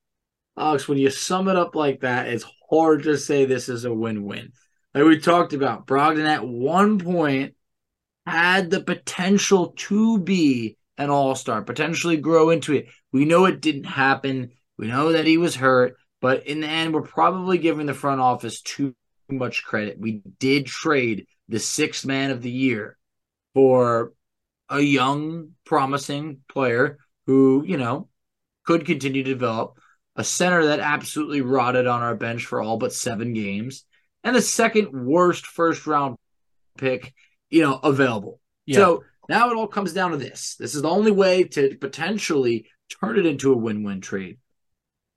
Alex, when you sum it up like that, it's hard to say this is a win-win. Like we talked about, Brogdon at one point had the potential to be an all-star, potentially grow into it. We know it didn't happen. We know that he was hurt. But in the end, we're probably giving the front office too much credit. We did trade the sixth man of the year for a young, promising player who, you know, could continue to develop, a center that absolutely rotted on our bench for all but seven games, and the second worst first round pick, you know, available. Yeah. So now it all comes down to this. This is the only way to potentially turn it into a win win trade.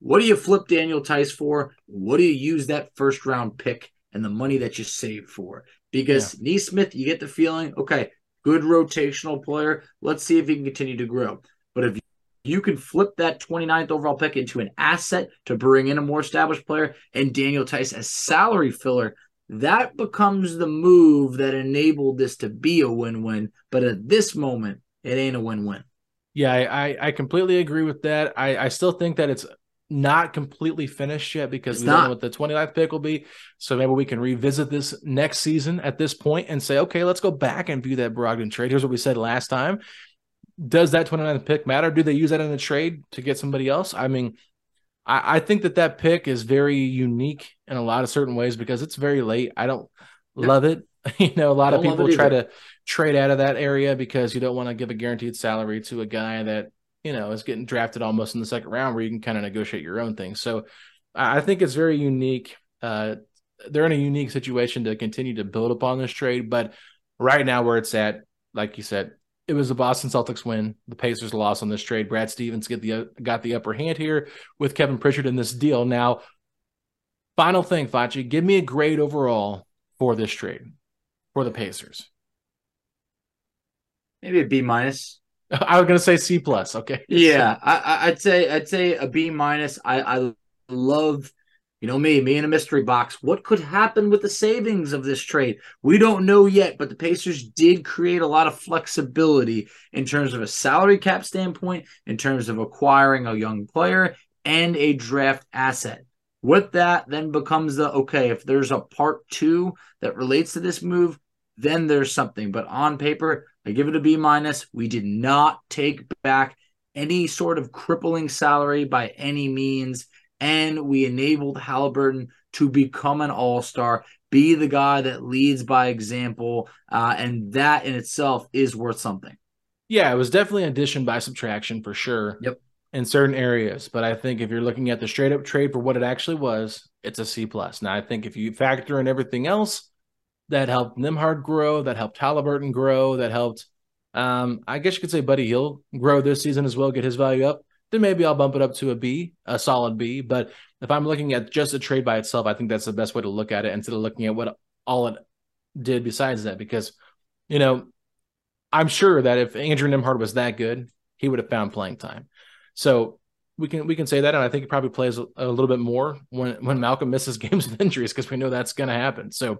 What do you flip Daniel Theis for? What do you use that first round pick and the money that you saved for? Because yeah. Nesmith, you get the feeling, okay, good rotational player. Let's see if he can continue to grow. But if you can flip that 29th overall pick into an asset to bring in a more established player and Daniel Theis as salary filler, that becomes the move that enabled this to be a win-win. But at this moment, it ain't a win-win. Yeah, I, I completely agree with that. I, I still think that it's not completely finished yet because It's we don't know what the 29th pick will be. So maybe we can revisit this next season at this point and say, okay, let's go back and view that Brogdon trade. Here's what we said last time. Does that 29th pick matter? Do they use that in a trade to get somebody else? I mean, I, I think that that pick is very unique in a lot of certain ways because it's very late. I don't Yeah. love it. <laughs> you know, a lot of Don't love people try to trade out of that area because you don't want to give a guaranteed salary to a guy that you know is getting drafted almost in the second round where you can kind of negotiate your own thing. So I think it's very unique. Uh, they're in a unique situation to continue to build upon this trade, but right now where it's at, like you said, it was the Boston Celtics win. The Pacers lost on this trade. Brad Stevens get the got the upper hand here with Kevin Pritchard in this deal. Now, final thing, Fachi, give me a grade overall for this trade for the Pacers. Maybe a B minus. <laughs> I was gonna say C plus. Okay. <laughs> Yeah, I, I'd say I'd say a B minus. I, I love, you know me, me in a mystery box. What could happen with the savings of this trade? We don't know yet, but the Pacers did create a lot of flexibility in terms of a salary cap standpoint, in terms of acquiring a young player and a draft asset. With that, then becomes the okay, if there's a part two that relates to this move, then there's something. But on paper, I give it a B minus. We did not take back any sort of crippling salary by any means. And we enabled Haliburton to become an all star, be the guy that leads by example. Uh, and that in itself is worth something. Yeah, it was definitely addition by subtraction for sure. Yep. In certain areas, but I think if you're looking at the straight up trade for what it actually was, it's a C plus. Now I think if you factor in everything else that helped Nembhard grow, that helped Haliburton grow, that helped, um, I guess you could say Buddy Hield grow this season as well, get his value up. Then maybe I'll bump it up to a B, a solid B. But if I'm looking at just a trade by itself, I think that's the best way to look at it instead of looking at what all it did besides that. Because, you know, I'm sure that if Andrew Nembhard was that good, he would have found playing time. So we can we can say that, and I think he probably plays a, a little bit more when when Malcolm misses <laughs> games with injuries because we know that's going to happen. So,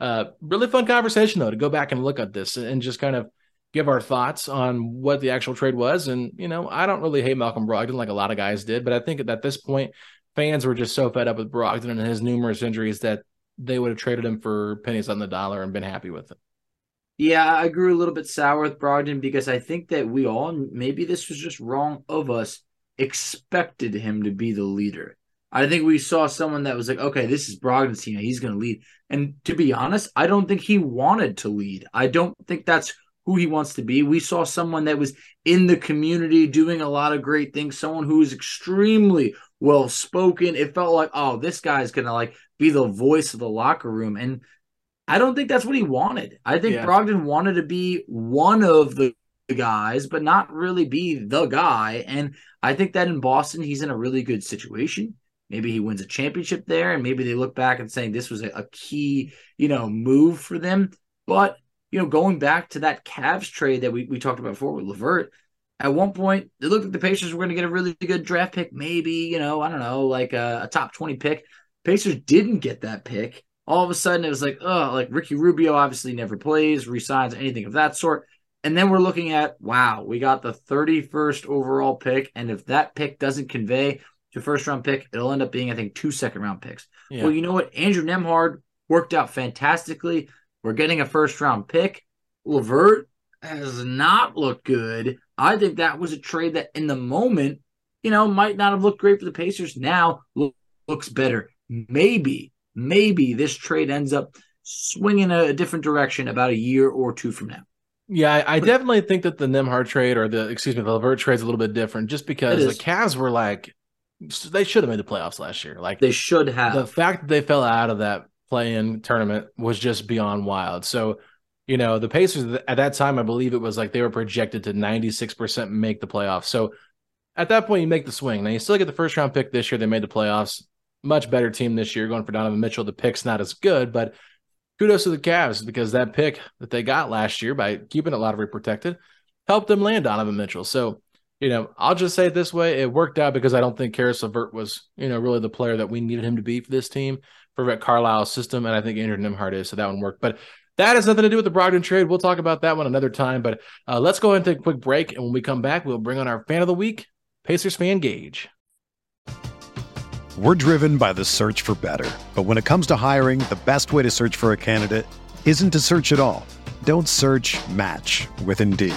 uh, really fun conversation though to go back and look at this and just kind of give our thoughts on what the actual trade was. And you know, I don't really hate Malcolm Brogdon like a lot of guys did, but I think at this point, fans were just so fed up with Brogdon and his numerous injuries that they would have traded him for pennies on the dollar and been happy with it. Yeah, I grew a little bit sour with Brogdon because I think that we all, maybe this was just wrong of us, expected him to be the leader. I think we saw someone that was like, okay, this is Brogdon's team. He's going to lead. And to be honest, I don't think he wanted to lead. I don't think that's who he wants to be. We saw someone that was in the community doing a lot of great things, someone who was extremely well spoken. It felt like, oh, this guy's going to like be the voice of the locker room. And I don't think that's what he wanted. I think Yeah. Brogdon wanted to be one of the guys, but not really be the guy. And I think that in Boston, he's in a really good situation. Maybe he wins a championship there, and maybe they look back and saying this was a, a key, you know, move for them. But you know, going back to that Cavs trade that we, we talked about before with LeVert, at one point it looked like the Pacers were going to get a really good draft pick, maybe you know, I don't know, like a, a top twenty pick. Pacers didn't get that pick. All of a sudden, it was like, oh, like Ricky Rubio obviously never plays, resigns, anything of that sort. And then we're looking at, wow, we got the 31st overall pick. And if that pick doesn't convey to first round pick, it'll end up being, I think, two second round picks. Yeah. Well, you know what? Andrew Nembhard worked out fantastically. We're getting a first round pick. LeVert has not looked good. I think that was a trade that in the moment, you know, might not have looked great for the Pacers. Now look, looks better. Maybe, maybe this trade ends up swinging a, a different direction about a year or two from now. Yeah, I, I definitely think that the Nembhard trade or the excuse me, the LeVert trade is a little bit different just because the. Cavs were like they should have made the playoffs last year. Like They should have. the fact that they fell out of that play-in tournament was just beyond wild. So, you know, the Pacers at that time, I believe it was like they were projected to 96% make the playoffs. So at that point, you make the swing. Now you still get the first round pick this year. They made the playoffs. Much better team this year going for Donovan Mitchell. The pick's not as good, but kudos to the Cavs because that pick that they got last year by keeping it lottery protected helped them land Donovan Mitchell. So, you know, I'll just say it this way: it worked out because I don't think Caris LeVert was, you know, really the player that we needed him to be for this team for Rick Carlisle's system, and I think Andrew Nembhard is, so that one worked. But that has nothing to do with the Brogdon trade. We'll talk about that one another time. But uh, let's go ahead and take a quick break, and when we come back, we'll bring on our fan of the week, Pacers fan Gage. We're driven by the search for better, but when it comes to hiring, the best way to search for a candidate isn't to search at all. Don't search. Match with Indeed.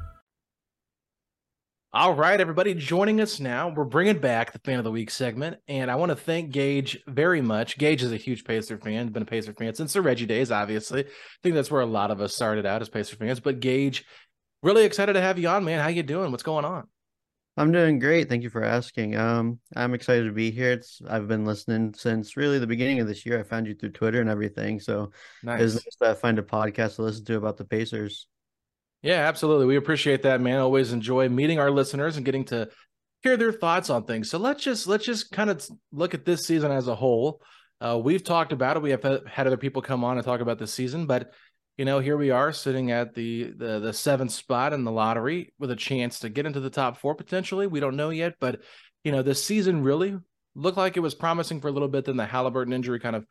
All right, everybody, joining us now. We're bringing back the fan of the week segment, and I want to thank Gage very much. Gage is a huge Pacer fan, been a Pacer fan since the Reggie days. Obviously, I think that's where a lot of us started out as Pacer fans. But Gage, really excited to have you on, man. How you doing? What's going on? I'm doing great. Thank you for asking. Um, I'm excited to be here. It's I've been listening since really the beginning of this year. I found you through Twitter and everything, so Nice. it's nice to find a podcast to listen to about the Pacers. Yeah, absolutely. We appreciate that, man. Always enjoy meeting our listeners and getting to hear their thoughts on things. So let's just let's just kind of look at this season as a whole. Uh, we've talked about it. We have had other people come on and talk about this season, but you know, here we are sitting at the the the seventh spot in the lottery with a chance to get into the top four potentially. We don't know yet, but you know, this season really looked like it was promising for a little bit. Then the Haliburton injury kind of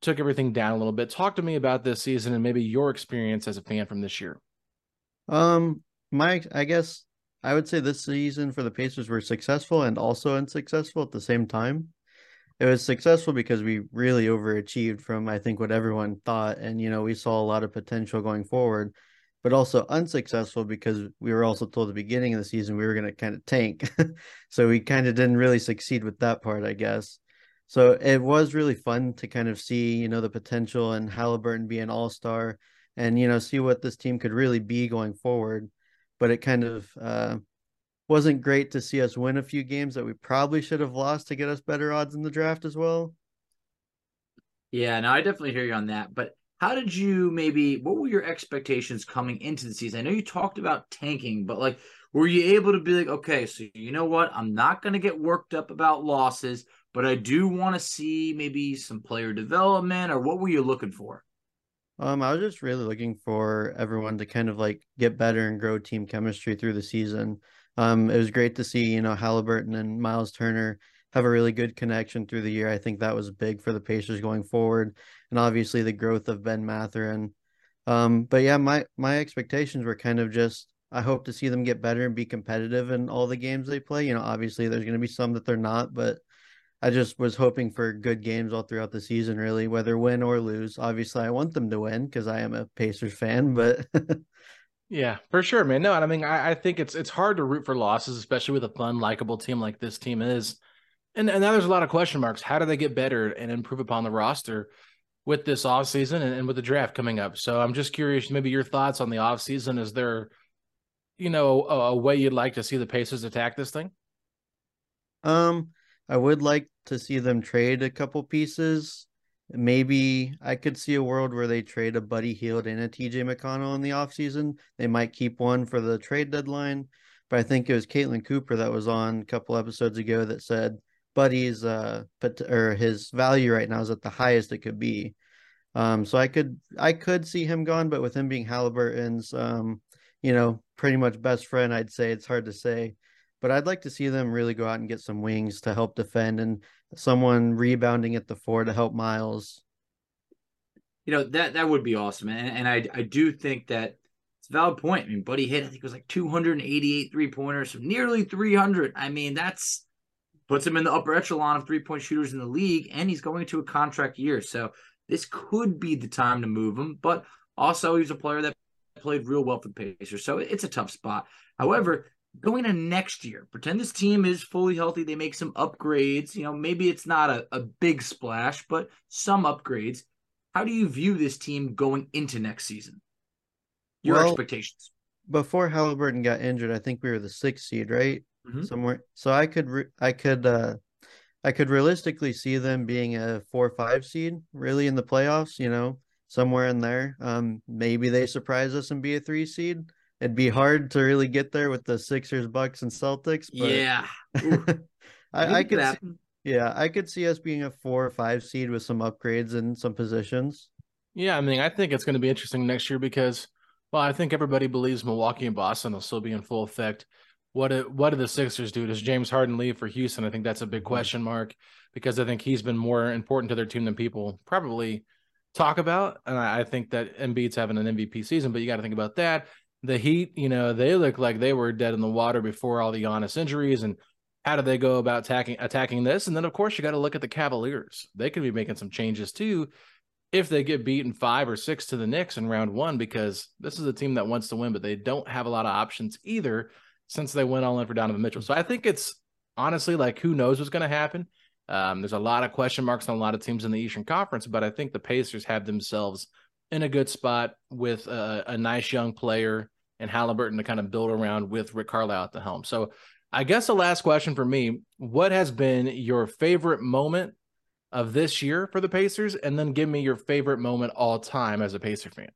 took everything down a little bit. Talk to me about this season and maybe your experience as a fan from this year. Um, my I guess I would say this season for the Pacers were successful and also unsuccessful at the same time. It was successful because we really overachieved from I think what everyone thought, and you know we saw a lot of potential going forward, but also unsuccessful because we were also told at the beginning of the season we were going to kind of tank, <laughs> so we kind of didn't really succeed with that part, I guess. So it was really fun to kind of see you know the potential and Haliburton be an all star and you know see what this team could really be going forward but it kind of uh, wasn't great to see us win a few games that we probably should have lost to get us better odds in the draft as well Yeah, no, I definitely hear you on that. But how did you maybe what were your expectations coming into the season? I know you talked about tanking, but like were you able to be like, okay, so you know what? I'm not gonna get worked up about losses, but I do want to see maybe some player development, or what were you looking for? Um i was just really looking for everyone to kind of like get better and grow team chemistry through the season. Um it was great to see you know haliburton and miles turner have a really good connection through the year. I think that was big for the pacers going forward and obviously the growth of ben mathurin um but yeah my my expectations were kind of just i hope to see them get better and be competitive in all the games they play. You know obviously there's going to be some that they're not but I just was hoping for good games all throughout the season, really, whether win or lose. Obviously, I want them to win because I am a Pacers fan, but <laughs> Yeah, for sure, man. No, I mean, I, I think it's it's hard to root for losses, especially with a fun, likable team like this team is. And and now there's a lot of question marks. How do they get better and improve upon the roster with this offseason and, and with the draft coming up? So I'm just curious, maybe your thoughts on the offseason. Is there, you know, a, a way you'd like to see the Pacers attack this thing? Um, I would like to see them trade a couple pieces. Maybe I could see a world where they trade a Buddy Hield and a TJ McConnell in the offseason. They might keep one for the trade deadline. But I think it was Caitlin Cooper that was on a couple episodes ago that said Buddy's uh but or his value right now is at the highest it could be. Um so I could I could see him gone, but with him being Haliburton's um, you know, pretty much best friend, I'd say it's hard to say but I'd like to see them really go out and get some wings to help defend and someone rebounding at the four to help Miles. You know that that would be awesome, and, and I I do think that it's a valid point. I mean, Buddy hit I think it was like 288 three pointers, so nearly 300. I mean, that's puts him in the upper echelon of three point shooters in the league, and he's going to a contract year, so this could be the time to move him. But also, he's a player that played real well for the Pacers, so it's a tough spot. However, going to next year, pretend this team is fully healthy. They make some upgrades. You know, maybe it's not a, a big splash, but some upgrades. How do you view this team going into next season? Your Well, expectations. Before Halliburton got injured, I think we were the sixth seed, right? Mhm. Somewhere. So I could re- I could uh I could realistically see them being a four or five seed really in the playoffs, you know, somewhere in there. Um maybe they surprise us and be a three seed. It'd be hard to really get there with the Sixers, Bucks, and Celtics, but Yeah. <laughs> I, I could see, yeah, I could see us being a four or five seed with some upgrades in some positions. Yeah, I mean, I think it's going to be interesting next year because, well, I think everybody believes Milwaukee and Boston will still be in full effect. What do, what do the Sixers do? Does James Harden leave for Houston? I think that's a big mm-hmm. question mark because I think he's been more important to their team than people probably talk about. And I, I think that Embiid's having an MVP season, but you got to think about that. The Heat, you know, they look like they were dead in the water before all the Giannis injuries and how do they go about attacking attacking this? And then of course you got to look at the Cavaliers. They could be making some changes too if they get beaten five or six to the Knicks in round one, because this is a team that wants to win, but they don't have a lot of options either since they went all in for Donovan Mitchell. So I think it's honestly like who knows what's going to happen. Um, there's a lot of question marks on a lot of teams in the Eastern Conference, but I think the Pacers have themselves in a good spot with a, a nice young player and Haliburton to kind of build around with Rick Carlisle at the helm. So I guess the last question for me: What has been your favorite moment of this year for the Pacers, and then give me your favorite moment all time as a Pacer fan.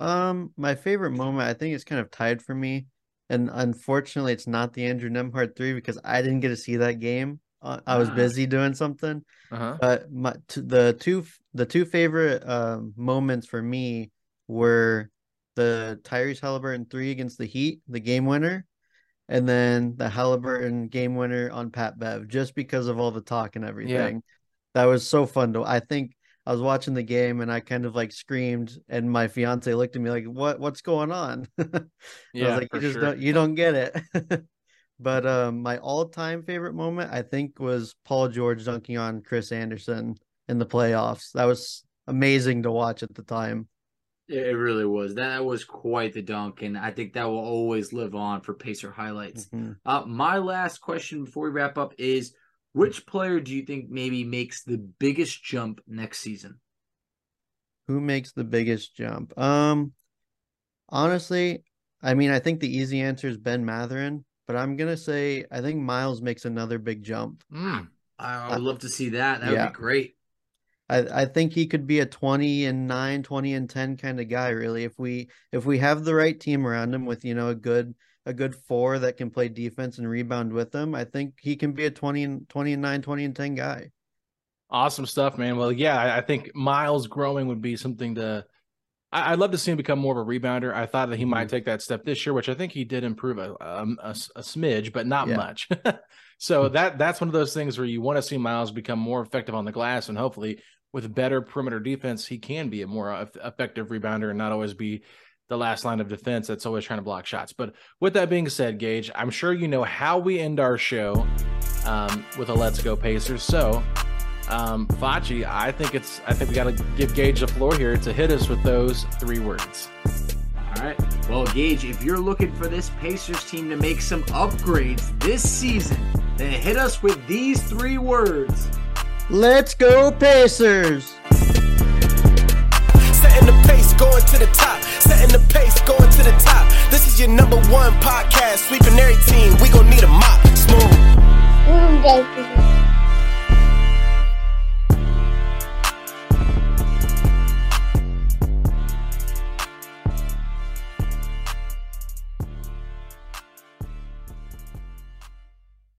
Um, my favorite moment, I think it's kind of tied for me, and unfortunately, it's not the Andrew Nembhard three because I didn't get to see that game. Uh, I was Ah. busy doing something. Uh-huh. But my t- the two the two favorite um moments for me were the Tyrese Haliburton three against the Heat, the game winner, and then the Haliburton game winner on Pat Bev, just because of all the talk and everything. That was so fun to. I think I was watching the game and I kind of like screamed, and my fiance looked at me like, "What? What's going on?" <laughs> I Yeah, was like, "You just sure. don't, you don't get it." <laughs> But um, my all-time favorite moment, I think, was Paul George dunking on Chris Andersen in the playoffs. That was amazing to watch at the time. It really was. That was quite the dunk, and I think that will always live on for Pacer highlights. Mhm. Uh, my last question before we wrap up is: Which player do you think maybe makes the biggest jump next season? Who makes the biggest jump? Um, honestly, I mean, I think the easy answer is Ben Mathurin, but I'm gonna say I think Miles makes another big jump. Mm. I, I would love to see that. That would be great. I, I think he could be a 20 and 9, 20 and 10 kind of guy, really. If we if we have the right team around him with, you know, a good a good four that can play defense and rebound with him, I think he can be a 20 and 20 and 9, 20 and 10 guy. Awesome stuff, man. Well, yeah, I, I think Miles growing would be something to. I, I'd love to see him become more of a rebounder. I thought that he Mm-hmm. might take that step this year, which I think he did improve a a, a, a smidge, but not Yeah. much. <laughs> so that that's one of those things where you want to see Miles become more effective on the glass, and hopefully with better perimeter defense, he can be a more effective rebounder and not always be the last line of defense that's always trying to block shots. But with that being said, Gage, I'm sure you know how we end our show um, with a "Let's Go Pacers." So um, Fachi, I think it's I think we got to give Gage the floor here to hit us with those three words. All right. Well, Gage, if you're looking for this Pacers team to make some upgrades this season, then hit us with these three words. Let's go Pacers! Setting the pace, going to the top. Setting the pace, going to the top. This is your number one podcast. Sweeping every team. We gon' need a mop. Smooth. Boom, baby.